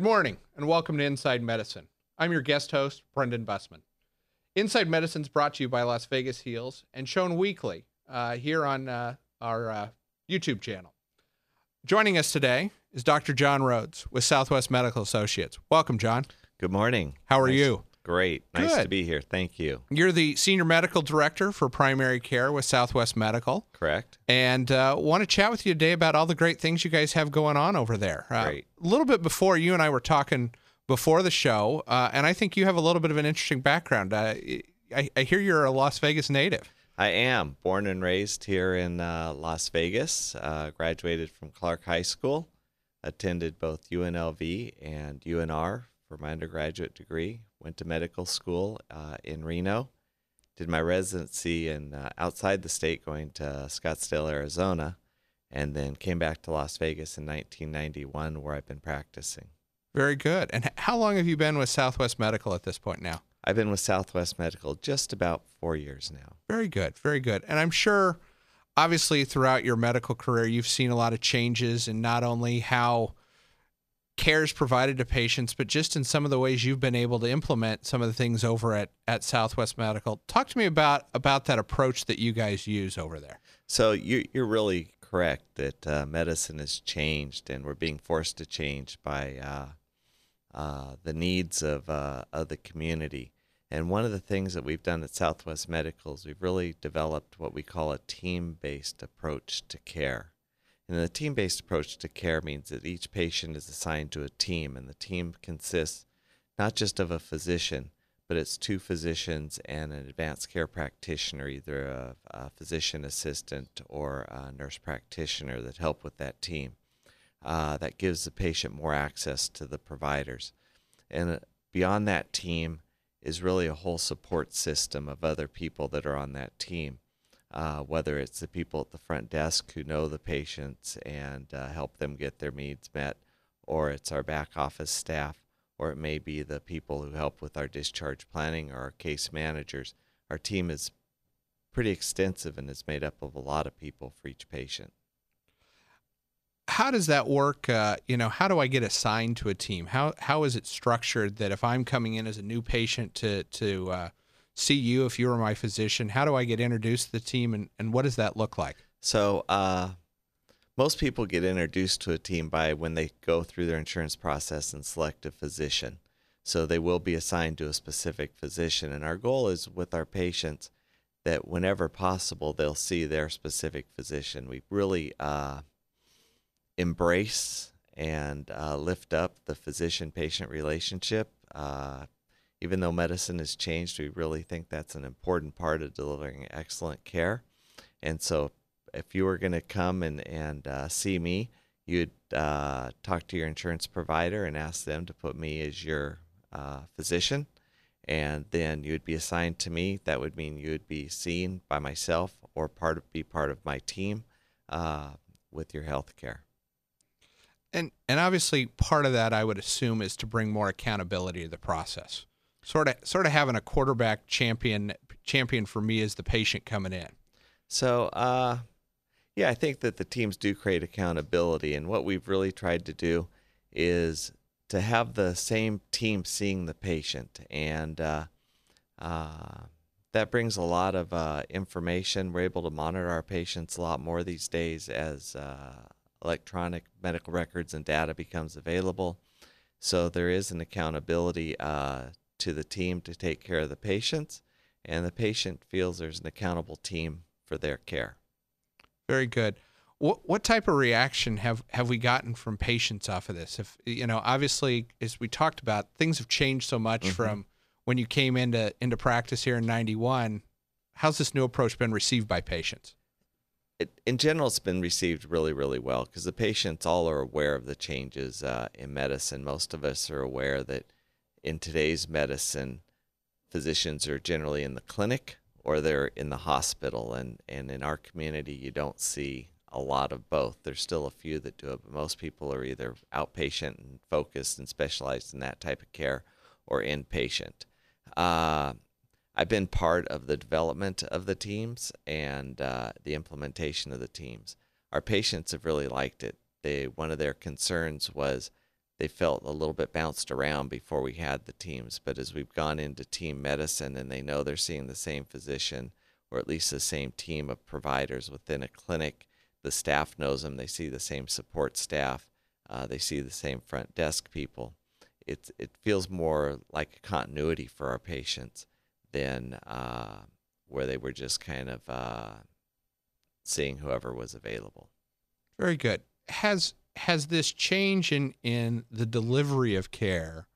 Good morning and welcome to Inside Medicine. I'm your guest host, Brendan Bussman. Inside Medicine is brought to you by Las Vegas Heals and shown weekly uh, here on uh, our uh, YouTube channel. Joining us today is Dr. John Rhodes with Southwest Medical Associates. Welcome, John. Good morning. How are Nice- you? Great. Nice Good. to be here. Thank you. You're the Senior Medical Director for Primary Care with Southwest Medical. Correct. and uh, want to chat with you today about all the great things you guys have going on over there. Uh, Great. A little bit before you and I were talking before the show, uh, and I think you have a little bit of an interesting background. Uh, I, I hear you're a Las Vegas native. I am born and raised here in uh, Las Vegas. Uh, graduated from Clark High School. Attended both UNLV and UNR for my undergraduate degree. Went to medical school uh, in Reno. Did my residency in uh, outside the state, going to Scottsdale, Arizona, and then came back to Las Vegas in 1991, where I've been practicing. Very good. And how long have you been with Southwest Medical at this point now? I've been with Southwest Medical just about four years now. Very good. Very good. And I'm sure, obviously, throughout your medical career, you've seen a lot of changes in not only how care is provided to patients, but just in some of the ways you've been able to implement some of the things over at, at Southwest Medical. Talk to me about about that approach that you guys use over there. So you, you're really correct that uh, medicine has changed, and we're being forced to change by uh, uh, the needs of uh, of the community. And one of the things that we've done at Southwest Medical is we've really developed what we call a team-based approach to care. And the team-based approach to care means that each patient is assigned to a team, and the team consists not just of a physician, but it's two physicians and an advanced care practitioner, either a, a physician assistant or a nurse practitioner that help with that team. Uh, that gives the patient more access to the providers. And uh, beyond that team is really a whole support system of other people that are on that team. Uh, whether it's the people at the front desk who know the patients and uh, help them get their needs met, or it's our back office staff, or it may be the people who help with our discharge planning or our case managers. Our team is pretty extensive and is made up of a lot of people for each patient. How does that work? Uh, you know, how do I get assigned to a team? How how is it structured that if I'm coming in as a new patient to to uh, see you, if you were my physician, how do I get introduced to the team, and, and what does that look like? So, uh, most people get introduced to a team by when they go through their insurance process and select a physician. So, they will be assigned to a specific physician. And our goal is with our patients that whenever possible, they'll see their specific physician. We really uh, embrace and uh, lift up the physician patient relationship. Uh, even though medicine has changed, we really think that's an important part of delivering excellent care. And so, if you were going to come and, and uh, see me, you'd uh, talk to your insurance provider and ask them to put me as your uh, physician. And then you'd be assigned to me. That would mean you would be seen by myself or part of, be part of my team uh, with your health care. And and obviously part of that I would assume is to bring more accountability to the process. Sort of sort of having a quarterback champion champion for me is the patient coming in. So, uh, yeah, I think that the teams do create accountability. And what we've really tried to do is to have the same team seeing the patient. And uh, uh, that brings a lot of uh, information. We're able to monitor our patients a lot more these days as uh, electronic medical records and data becomes available. So there is an accountability uh, to the team to take care of the patients, and the patient feels there's an accountable team for their care. Very good. What what type of reaction have have we gotten from patients off of this? If you know, obviously, as we talked about, things have changed so much Mhm. from when you came into into practice here in '91. How's this new approach been received by patients? It, in general, it's been received really, really well because the patients all are aware of the changes uh, in medicine. Most of us are aware that in today's medicine, physicians are generally in the clinic or they're in the hospital, and, and in our community, you don't see a lot of both. There's still a few that do it, but most people are either outpatient and focused and specialized in that type of care or inpatient. Uh, I've been part of the development of the teams and uh, the implementation of the teams. Our patients have really liked it. They one of their concerns was they felt a little bit bounced around before we had the teams. But as we've gone into team medicine and they know they're seeing the same physician or at least the same team of providers within a clinic, the staff knows them. They see the same support staff. Uh, they see the same front desk people. It, it feels more like a continuity for our patients than uh, where they were just kind of uh, seeing whoever was available. Very good. Has has this change in in the delivery of care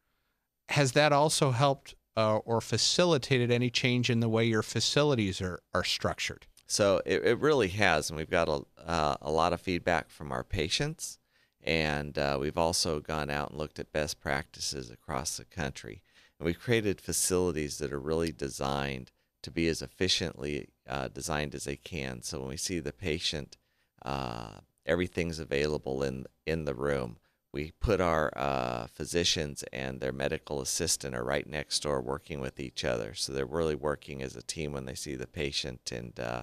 has that also helped uh, or facilitated any change in the way your facilities are are structured? So it, it really has, and we've got a uh, a lot of feedback from our patients, and uh, we've also gone out and looked at best practices across the country, and we've created facilities that are really designed to be as efficiently uh, designed as they can. So when we see the patient, uh, everything's available in in the room. We put our uh, physicians and their medical assistant are right next door working with each other. So they're really working as a team when they see the patient and uh,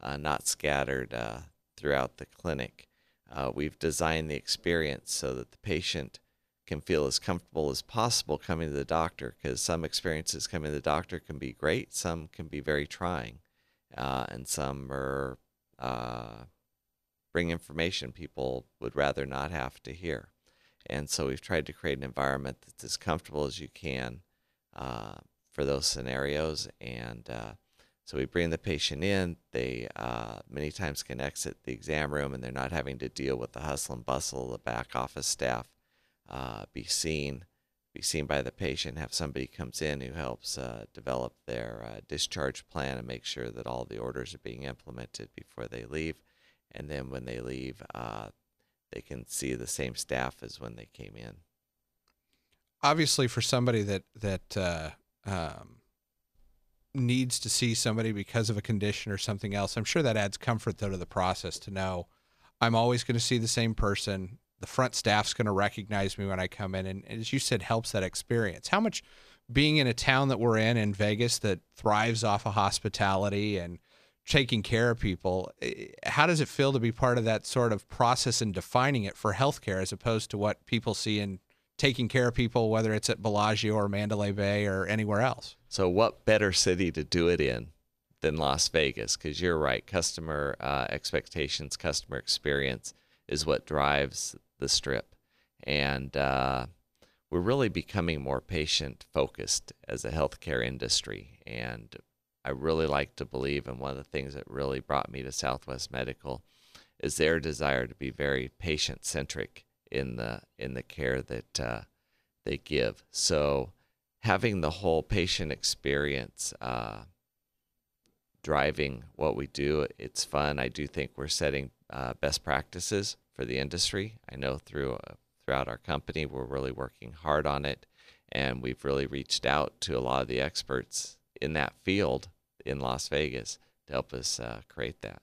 uh, not scattered uh, throughout the clinic. we've designed the experience so that the patient can feel as comfortable as possible coming to the doctor because some experiences coming to the doctor can be great, some can be very trying, uh, and some are uh, bring information people would rather not have to hear. And so we've tried to create an environment that's as comfortable as you can uh, for those scenarios. And uh, so we bring the patient in. They uh, many times can exit the exam room and they're not having to deal with the hustle and bustle of the back office staff uh, be seen, be seen by the patient. Have somebody comes in who helps uh, develop their uh, discharge plan and make sure that all the orders are being implemented before they leave, and then when they leave, uh, they can see the same staff as when they came in. Obviously, for somebody that that uh, um, needs to see somebody because of a condition or something else, I'm sure that adds comfort though to the process to know I'm always going to see the same person the front staff's going to recognize me when I come in, and as you said, helps that experience. How much being in a town that we're in in Vegas that thrives off of hospitality and taking care of people, eh, how does it feel to be part of that sort of process and defining it for healthcare as opposed to what people see in taking care of people, whether it's at Bellagio or Mandalay Bay or anywhere else? So, what better city to do it in than Las Vegas? Because you're right, customer uh, expectations, customer experience is what drives the strip. And uh, we're really becoming more patient focused as a healthcare industry. And I really like to believe, and one of the things that really brought me to Southwest Medical is their desire to be very patient centric in the in the care that uh, they give. So having the whole patient experience uh, driving what we do, it's fun. I do think we're setting uh, best practices for the industry. I know through uh, throughout our company, we're really working hard on it, and we've really reached out to a lot of the experts in that field in Las Vegas to help us uh, create that.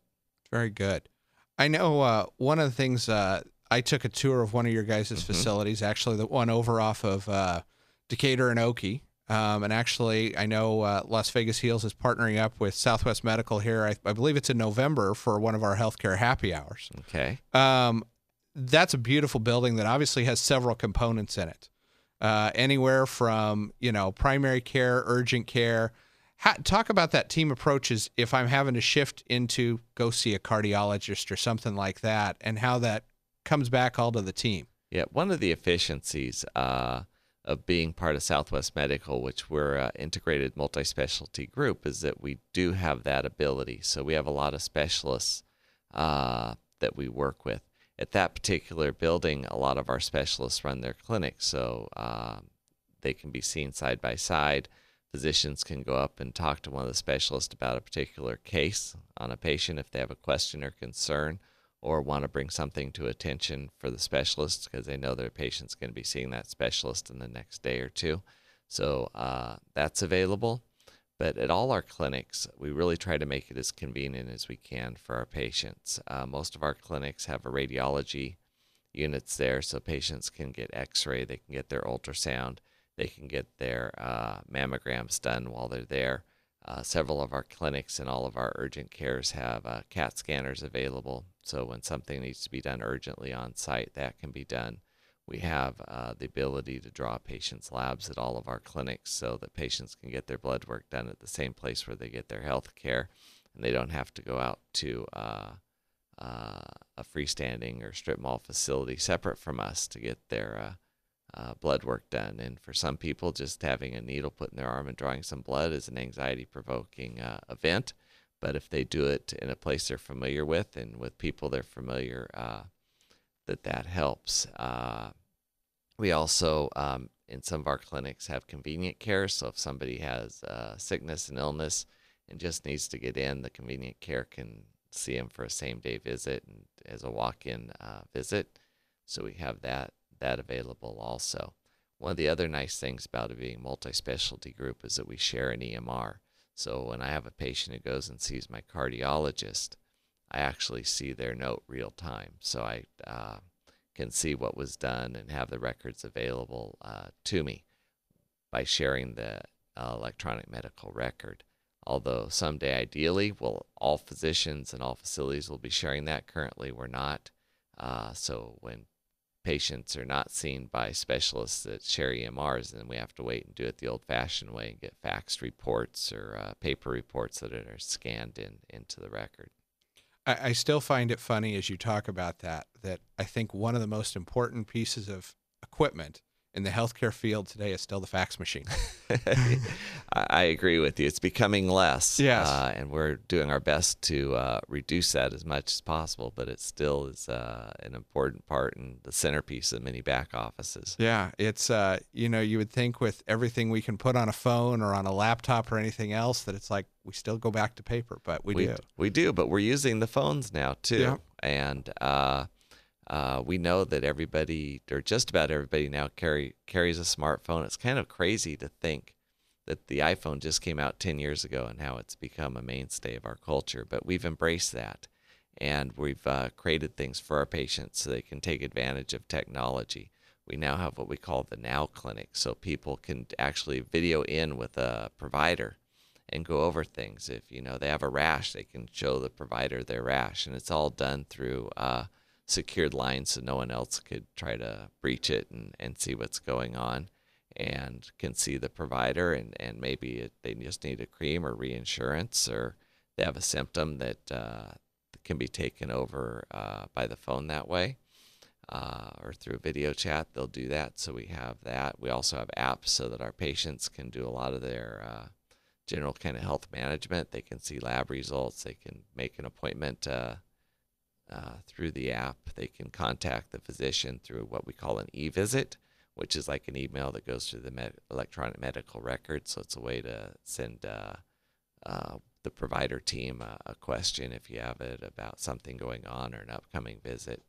Very good. I know uh, one of the things uh, I took a tour of one of your guys' mm-hmm. facilities, actually the one over off of uh, Decatur and Oakey. Um, and actually, I know uh, Las Vegas Heals is partnering up with Southwest Medical here. I, I, believe it's in November for one of our healthcare happy hours. Okay. Um, that's a beautiful building that obviously has several components in it. Uh, anywhere from you know primary care, urgent care. Ha- talk about that team approaches if I'm having to shift into go see a cardiologist or something like that, and how that comes back all to the team. Yeah, one of the efficiencies. Uh, of being part of Southwest Medical, which we're an integrated multi specialty group, is that we do have that ability. So we have a lot of specialists uh, that we work with. At that particular building, a lot of our specialists run their clinics, so uh, they can be seen side by side. Physicians can go up and talk to one of the specialists about a particular case on a patient if they have a question or concern or want to bring something to attention for the specialist because they know their patient's going to be seeing that specialist in the next day or two. So uh, that's available. But at all our clinics, we really try to make it as convenient as we can for our patients. Uh, most of our clinics have a radiology units there so patients can get x-ray they can get their ultrasound they can get their uh, mammograms done while they're there uh, several of our clinics and all of our urgent cares have uh, CAT scanners available. So when something needs to be done urgently on site, that can be done. we have uh, the ability to draw patients' labs at all of our clinics so that patients can get their blood work done at the same place where they get their health care and they don't have to go out to uh, uh, a freestanding or strip mall facility separate from us to get their uh, blood work done. And for some people, just having a needle put in their arm and drawing some blood is an anxiety provoking uh, event. But if they do it in a place they're familiar with and with people they're familiar, uh, that that helps. Uh, we also, um, in some of our clinics, have convenient care. So if somebody has uh, sickness and illness and just needs to get in, the convenient care can see them for a same day visit and as a walk in uh, visit. So we have that that available also. One of the other nice things about it being multi specialty group is that we share an EMR. So when I have a patient who goes and sees my cardiologist, I actually see their note real time. So I uh, can see what was done and have the records available uh, to me by sharing the uh, electronic medical record. Although someday, ideally, will all physicians and all facilities will be sharing that. Currently, we're not. Uh, so when patients are not seen by specialists that share EMRs, then we have to wait and do it the old-fashioned way and get faxed reports or uh, paper reports that are scanned in into the record. I, I still find it funny as you talk about that. That I think one of the most important pieces of equipment in the healthcare field today is still the fax machine. I agree with you. It's becoming less. Yes. Uh, and we're doing our best to uh, reduce that as much as possible, but it still is uh, an important part and the centerpiece of many back offices. Yeah. It's, uh, you know, you would think with everything we can put on a phone or on a laptop or anything else that it's like we still go back to paper, but we, we do. We do, but we're using the phones now too. Yeah. And, uh, we know that everybody, or just about everybody now, carry carries a smartphone. It's kind of crazy to think that the iPhone just came out 10 years ago and how it's become a mainstay of our culture. But we've embraced that, and we've uh, created things for our patients so they can take advantage of technology. We now have what we call the Now Clinic, so people can actually video in with a provider and go over things. If you know they have a rash, they can show the provider their rash, and it's all done through. Uh, secured line so no one else could try to breach it and, and see what's going on and can see the provider and, and maybe it, they just need a cream or reinsurance or they have a symptom that uh, can be taken over uh, by the phone that way uh, or through video chat they'll do that. So we have that. We also have apps so that our patients can do a lot of their uh, general kind of health management. They can see lab results. They can make an appointment uh, through the app. They can contact the physician through what we call an e-visit, which is like an email that goes through the med- electronic medical record. So it's a way to send uh, uh, the provider team a, a, question if you have it about something going on or an upcoming visit.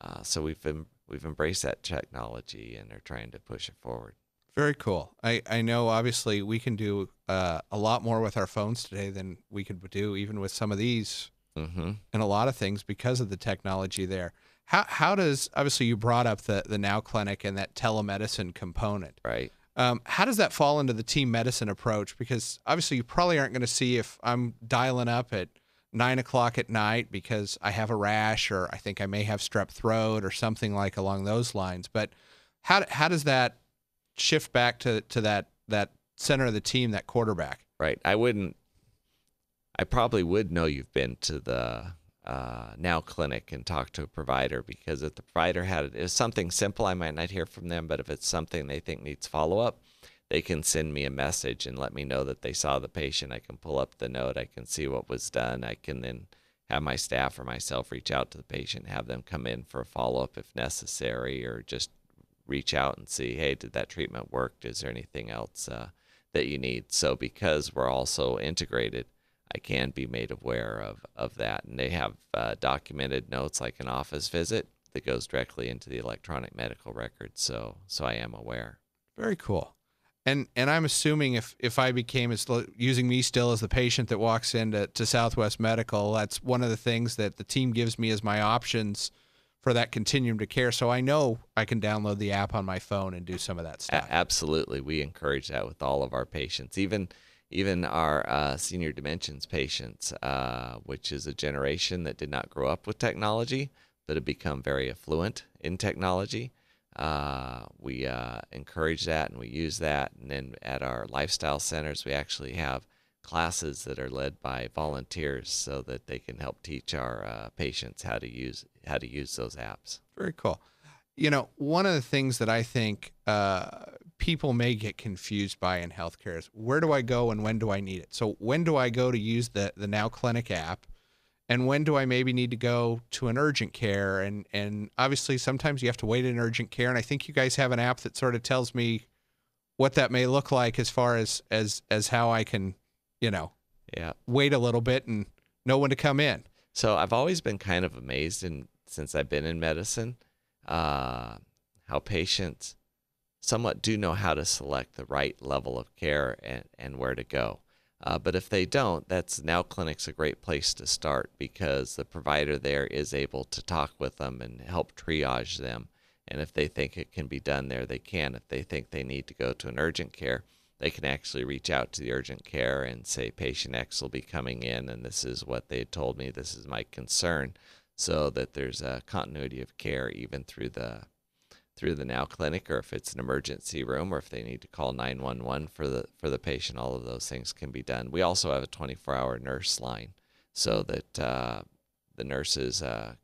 Uh, so we've been, we've embraced that technology and are trying to push it forward. Very cool. I, I know obviously we can do uh, a lot more with our phones today than we could do even with some of these mm-hmm. and a lot of things because of the technology there. How how does obviously you brought up the the Now Clinic and that telemedicine component, right? Um, how does that fall into the team medicine approach? Because obviously you probably aren't going to see if I'm dialing up at nine o'clock at night because I have a rash or I think I may have strep throat or something like along those lines. But how how does that shift back to to that that center of the team, that quarterback? Right. I wouldn't I probably would know you've been to the uh, now clinic and talked to a provider because if the provider had it is something simple, I might not hear from them. But if it's something they think needs follow up, they can send me a message and let me know that they saw the patient. I can pull up the note. I can see what was done. I can then have my staff or myself reach out to the patient, have them come in for a follow up if necessary, or just reach out and see, hey, did that treatment work? Is there anything else uh, that you need? So because we're also integrated I can be made aware of, of that. And they have uh, documented notes like an office visit that goes directly into the electronic medical record. So, so I am aware. Very cool. And and I'm assuming if if I became as using me still as the patient that walks into to Southwest Medical, that's one of the things that the team gives me as my options for that continuum to care. So I know I can download the app on my phone and do some of that stuff. A- absolutely, we encourage that with all of our patients. Even even our uh, senior dimensions patients, uh, which is a generation that did not grow up with technology, but have become very affluent in technology. uh, we uh, encourage that and we use that. And then at our lifestyle centers, we actually have classes that are led by volunteers so that they can help teach our uh, patients how to use how to use those apps. Very cool. You know, one of the things that I think uh, people may get confused by in healthcare is where do I go and when do I need it? So when do I go to use the the Now Clinic app? and when do I maybe need to go to an urgent care? And and obviously sometimes you have to wait in urgent care. And I think you guys have an app that sort of tells me what that may look like as far as as as how I can, you know, yeah, wait a little bit and know when to come in. So I've always been kind of amazed, and since I've been in medicine, uh, how patients somewhat do know how to select the right level of care and, and where to go. Uh, but if they don't, that's now clinic's a great place to start because the provider there is able to talk with them and help triage them. And if they think it can be done there, they can. If they think they need to go to an urgent care, they can actually reach out to the urgent care and say, patient X will be coming in, and this is what they told me, this is my concern, so that there's a continuity of care even through the through the Now Clinic, or if it's an emergency room, or if they need to call 911 for the for the patient, all of those things can be done. We also have a 24-hour nurse line, so that uh, the nurses uh,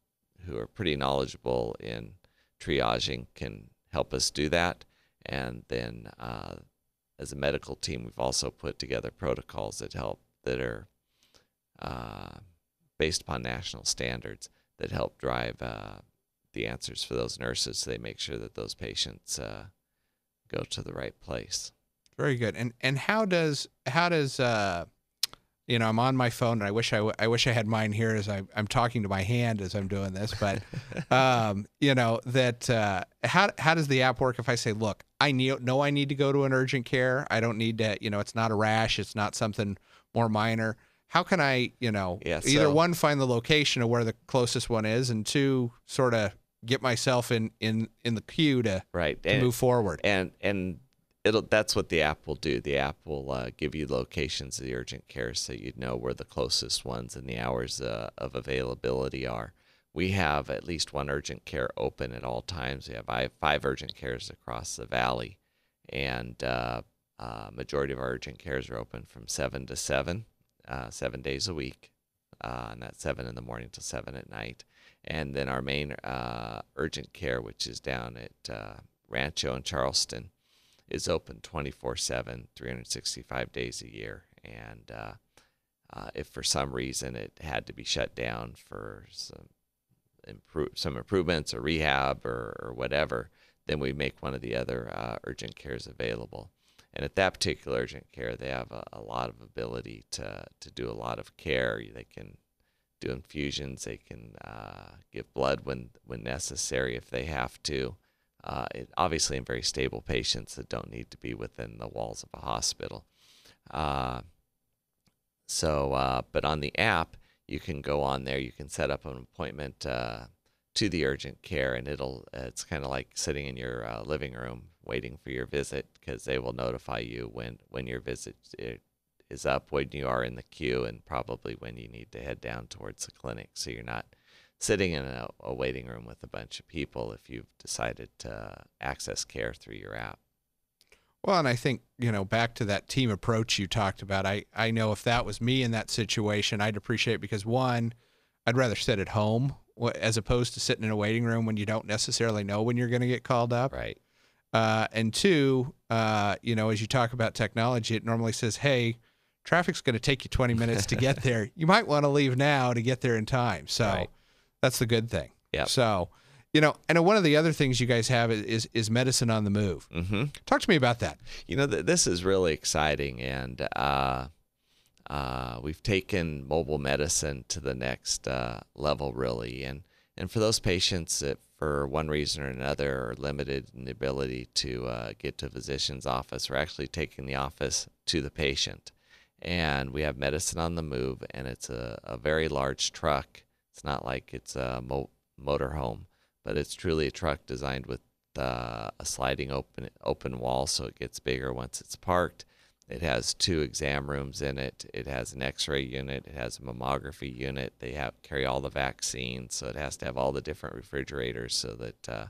who are pretty knowledgeable in triaging can help us do that. And then, uh, as a medical team, we've also put together protocols that help that are uh, based upon national standards that help drive uh, the answers for those nurses so they make sure that those patients uh, go to the right place. Very good. And and how does how does uh, you know I'm on my phone and I wish I, w- I wish I had mine here as I, I'm talking to my hand as I'm doing this, but um, you know that uh, how how does the app work if I say, look, I need, know I need to go to an urgent care. I don't need to, you know, it's not a rash, it's not something more minor how can I, you know, yeah, so, either one find the location of where the closest one is, and two sort of get myself in in in the queue to right to and, move forward. And and it'll that's what the app will do. The app will uh, give you locations of the urgent care so you know where the closest ones and the hours uh, of availability are. We have at least one urgent care open at all times. We have five, five urgent cares across the valley, and uh, uh, majority of our urgent cares are open from seven to seven, uh, seven days a week, uh, and that's seven in the morning till seven at night and then our main uh, urgent care, which is down at uh, Rancho in Charleston, is open 24 7, 365 days a year. And uh, uh, if for some reason it had to be shut down for some, improve, some improvements or rehab or, or whatever, then we make one of the other urgent cares available. And at that particular urgent care, they have a, a lot of ability to, to do a lot of care. They can do infusions. They can uh, give blood when when necessary if they have to. Uh, it, obviously, in very stable patients that don't need to be within the walls of a hospital. Uh, so, uh, but on the app, you can go on there. You can set up an appointment uh, to the urgent care, and it'll. It's kind of like sitting in your uh, living room waiting for your visit because they will notify you when when your visit is up when you are in the queue and probably when you need to head down towards the clinic. So you're not sitting in a, a waiting room with a bunch of people if you've decided to access care through your app. Well, and I think, you know, back to that team approach you talked about, I, I know if that was me in that situation, I'd appreciate it because one, I'd rather sit at home as opposed to sitting in a waiting room when you don't necessarily know when you're going to get called up. Right. Uh, and two, uh, you know, as you talk about technology, it normally says, hey, traffic's going to take you 20 minutes to get there. You might want to leave now to get there in time. So right. that's the good thing. Yeah. So, you know, and one of the other things you guys have is is medicine on the move. Mm-hmm. Talk to me about that. You know, th- this is really exciting, and uh, uh, we've taken mobile medicine to the next uh, level, really. And and for those patients that, for one reason or another, are limited in the ability to uh, get to a physician's office, we're actually taking the office to the patient. And we have medicine on the move and it's a, a very large truck. It's not like it's a mo- motorhome but it's truly a truck designed with uh, a sliding open open wall so it gets bigger once it's parked it has two exam rooms in it it has an x-ray unit it has a mammography unit they have carry all the vaccines so it has to have all the different refrigerators so that uh,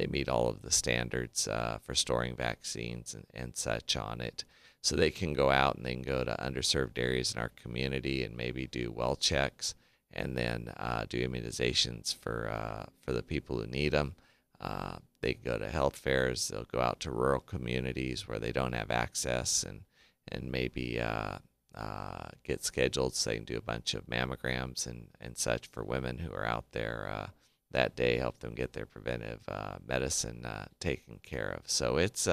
they meet all of the standards uh, for storing vaccines and, and such on it. So they can go out and they can go to underserved areas in our community and maybe do well checks and then uh, do immunizations for uh, for the people who need them. Uh, they go to health fairs. They'll go out to rural communities where they don't have access and and maybe uh, uh, get scheduled so they can do a bunch of mammograms and, and such for women who are out there uh, that day. Help them get their preventive medicine taken care of. So it's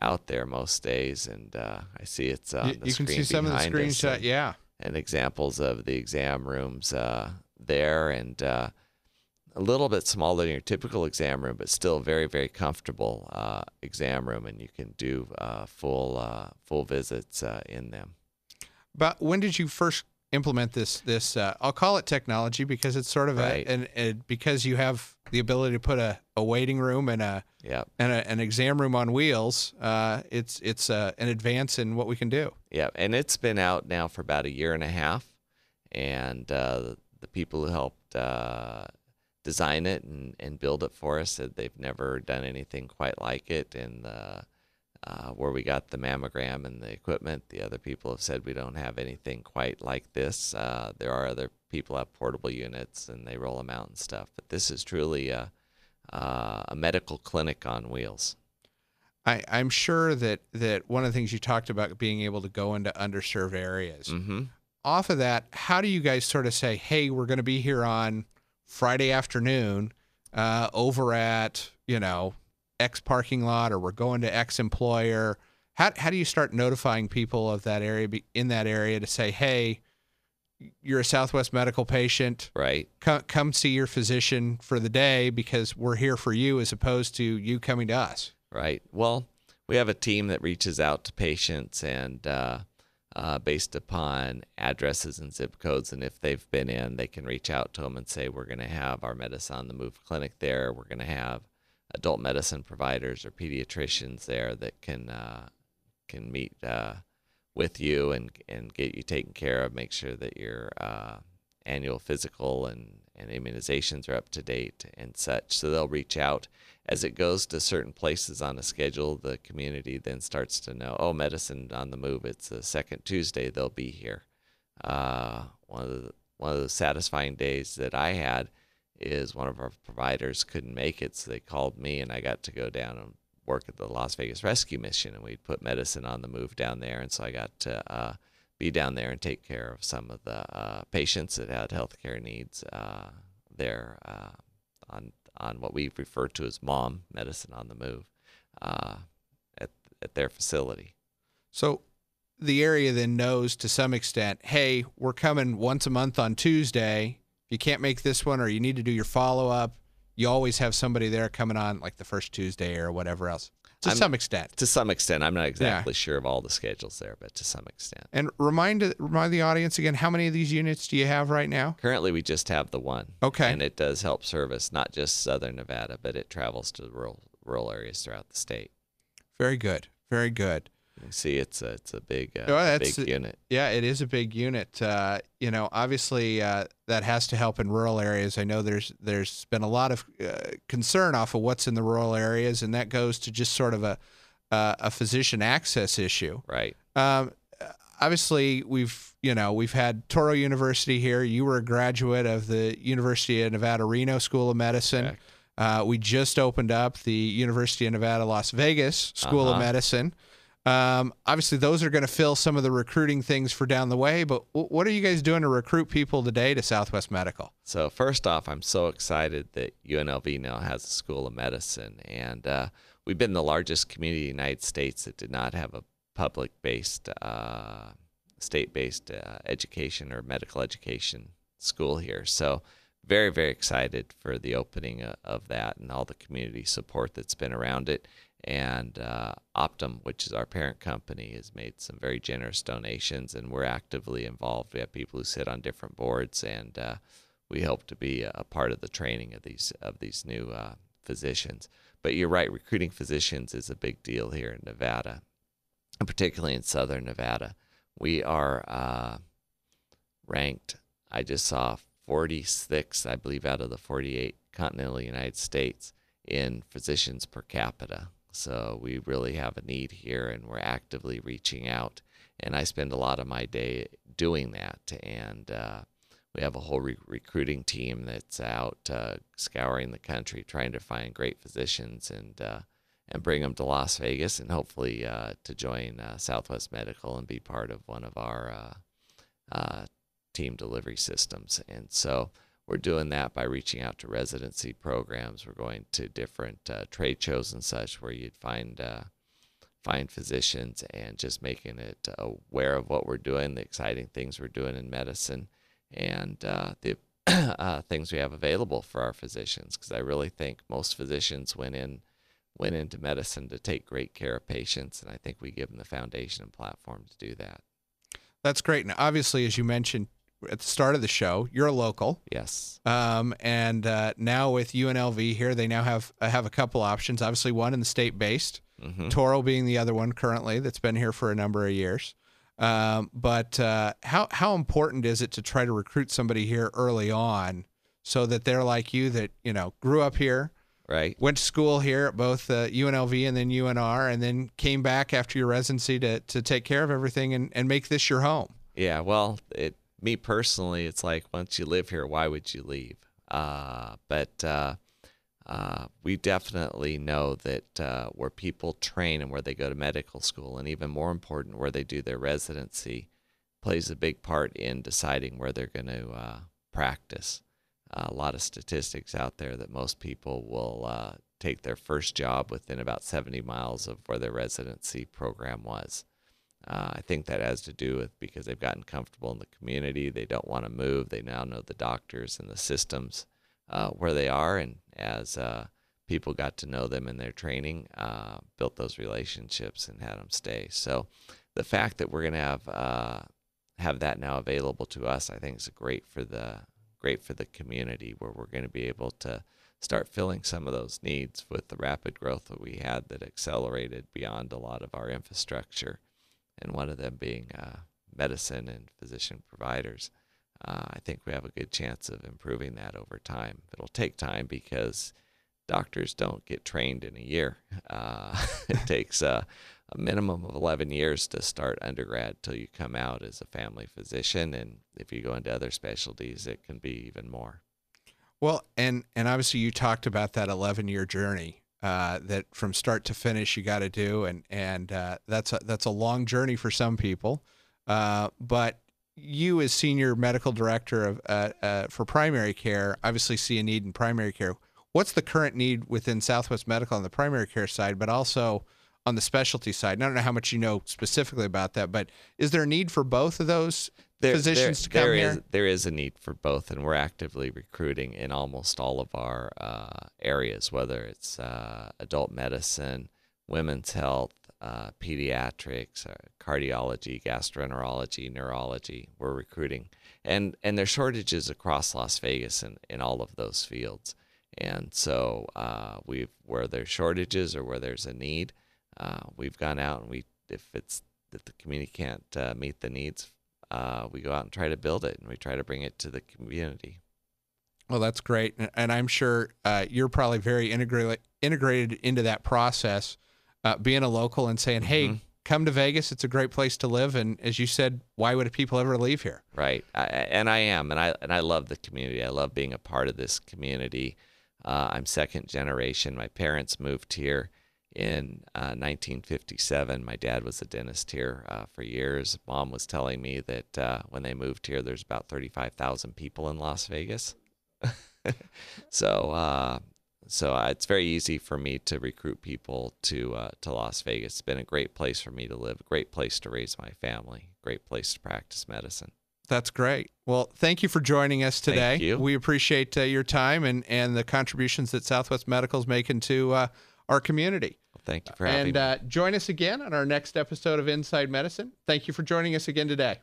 out there most days, and I see it's on you, the you screen can see some of the screenshot. Yeah and examples of the exam rooms uh, there, and uh, a little bit smaller than your typical exam room, but still very, very comfortable uh, exam room, and you can do uh, full uh, full visits uh, in them. But when did you first implement this? This I'll call it technology because it's sort of right. a, and, and because you have the ability to put a, a waiting room and a yep. and a, an exam room on wheels. Uh, it's it's uh, an advance in what we can do. Yeah, and it's been out now for about a year and a half, and uh, the people who helped uh, design it and, and build it for us they've never done anything quite like it. And uh, uh, where we got the mammogram and the equipment, the other people have said we don't have anything quite like this. there are other people have portable units and they roll them out and stuff. But this is truly a, uh, a medical clinic on wheels. I, I'm sure that, that one of the things you talked about being able to go into underserved areas. Mm-hmm. Off of that, how do you guys sort of say, hey, we're going to be here on Friday afternoon uh, over at, you know, X parking lot or we're going to X employer? How, how do you start notifying people of that area in that area to say, hey, you're a Southwest medical patient. Right. Come, come see your physician for the day because we're here for you as opposed to you coming to us. Right. Well, we have a team that reaches out to patients and uh, uh, based upon addresses and zip codes, and if they've been in, they can reach out to them and say, We're going to have our Medicine on the Move clinic there. We're going to have adult medicine providers or pediatricians there that can uh, can meet uh, with you and and get you taken care of. Make sure that your uh, annual physical and and immunizations are up to date and such. So they'll reach out as it goes to certain places on a schedule. The community then starts to know, oh, medicine on the move. It's the second Tuesday. They'll be here. Uh, one of the one of the satisfying days that I had is one of our providers couldn't make it, so they called me, and I got to go down and work at the Las Vegas Rescue Mission, and we'd put medicine on the move down there. And so I got to uh, be down there and take care of some of the uh, patients that had healthcare needs uh, there uh, on on what we refer to as mom medicine on the move uh, at at their facility. So the area then knows to some extent, hey, we're coming once a month on Tuesday. If you can't make this one or you need to do your follow up, you always have somebody there coming on like the first Tuesday or whatever else. To I'm, some extent. To some extent, I'm not exactly yeah. sure of all the schedules there, but to some extent. And remind remind the audience again, how many of these units do you have right now? Currently, we just have the one. Okay. And it does help service not just Southern Nevada, but it travels to rural rural areas throughout the state. Very good. Very good. You see, it's a it's a big uh, well, big unit. Yeah, it is a big unit. Uh, you know, obviously uh, that has to help in rural areas. I know there's there's been a lot of uh, concern off of what's in the rural areas, and that goes to just sort of a uh, a physician access issue. Right. Um, obviously, we've you know we've had Touro University here. You were a graduate of the University of Nevada Reno School of Medicine. Uh, we just opened up the University of Nevada Las Vegas School uh-huh. of Medicine. Um, obviously, those are going to fill some of the recruiting things for down the way. But w- what are you guys doing to recruit people today to Southwest Medical? So first off, I'm so excited that UNLV now has a School of Medicine, and uh, we've been the largest community in the United States that did not have a public-based, uh, state-based uh, education or medical education school here. So very, very excited for the opening of that and all the community support that's been around it and uh, Optum, which is our parent company, has made some very generous donations, and we're actively involved. We have people who sit on different boards, and uh, we hope to be a part of the training of these of these new uh, physicians. But you're right, recruiting physicians is a big deal here in Nevada, and particularly in Southern Nevada. We are uh, ranked. I just saw 46, I believe, out of the 48 continental United States in physicians per capita. So we really have a need here, and we're actively reaching out. And I spend a lot of my day doing that. And uh, we have a whole re- recruiting team that's out uh, scouring the country, trying to find great physicians and uh, and bring them to Las Vegas, and hopefully uh, to join uh, Southwest Medical and be part of one of our uh, team delivery systems. And so we're doing that by reaching out to residency programs. We're going to different uh, trade shows and such where you'd find uh, find physicians and just making it aware of what we're doing, the exciting things we're doing in medicine, and uh, the uh, things we have available for our physicians. Because I really think most physicians went in went into medicine to take great care of patients, and I think we give them the foundation and platform to do that. That's great. And obviously, as you mentioned, at the start of the show. You're a local. Yes. Um, and uh, now with UNLV here, they now have uh, have a couple options. Obviously, one in the state based, mm-hmm. Touro being the other one currently that's been here for a number of years. Um, but uh, how how important is it to try to recruit somebody here early on, so that they're like you that you know grew up here, right? Went to school here at both uh, UNLV and then UNR, and then came back after your residency to to take care of everything and, and make this your home. Yeah, well, it me personally, it's like once you live here, why would you leave? Uh, but uh, uh, we definitely know that uh, where people train and where they go to medical school, and even more important, where they do their residency, plays a big part in deciding where they're going to uh, practice. a lot of statistics out there that most people will uh, take their first job within about 70 miles of where their residency program was. Uh, I think that has to do with because they've gotten comfortable in the community. They don't want to move. They now know the doctors and the systems uh, where they are. And as uh, people got to know them in their training, uh, built those relationships and had them stay. So the fact that we're going to have uh, have that now available to us, I think, is great for the great for the community where we're going to be able to start filling some of those needs with the rapid growth that we had that accelerated beyond a lot of our infrastructure and one of them being uh, medicine and physician providers. Uh, I think we have a good chance of improving that over time. It'll take time because doctors don't get trained in a year. Uh, it takes a minimum of 11 years to start undergrad till you come out as a family physician. And if you go into other specialties, it can be even more. Well, and, and obviously you talked about that 11 year journey uh, that from start to finish you got to do, and and uh, that's a, that's a long journey for some people. Uh, but you, as senior medical director of uh, uh, for primary care, obviously see a need in primary care. What's the current need within Southwest Medical on the primary care side, but also on the specialty side? I don't know how much you know specifically about that, but is there a need for both of those there, physicians there, to come there here? Is, there is a need for both, and we're actively recruiting in almost all of our uh, areas, whether it's uh, adult medicine, women's health, uh, pediatrics, uh, cardiology, gastroenterology, neurology. We're recruiting, and and there's shortages across Las Vegas in, in all of those fields. And so uh, we've where there's shortages or where there's a need, uh, we've gone out and we if it's that the community can't meet the needs uh, we go out and try to build it and we try to bring it to the community. Well, that's great, and I'm sure uh, you're probably very integrated integrated into that process, uh, being a local and saying, "Hey, mm-hmm. come to Vegas. It's a great place to live." And as you said, why would people ever leave here? Right, I, and I am, and I and I love the community. I love being a part of this community. Uh, I'm second generation. My parents moved here in uh, 1957. My dad was a dentist here uh, for years. Mom was telling me that uh, when they moved here, there's about 35,000 people in Las Vegas. so, uh, so uh, it's very easy for me to recruit people to uh, to Las Vegas. It's been a great place for me to live, a great place to raise my family, great place to practice medicine. That's great. Well, thank you for joining us today. We appreciate your time and, and the contributions that Southwest Medical is making to our community. Thank you for having and, me. And uh, join us again on our next episode of Inside Medicine. Thank you for joining us again today.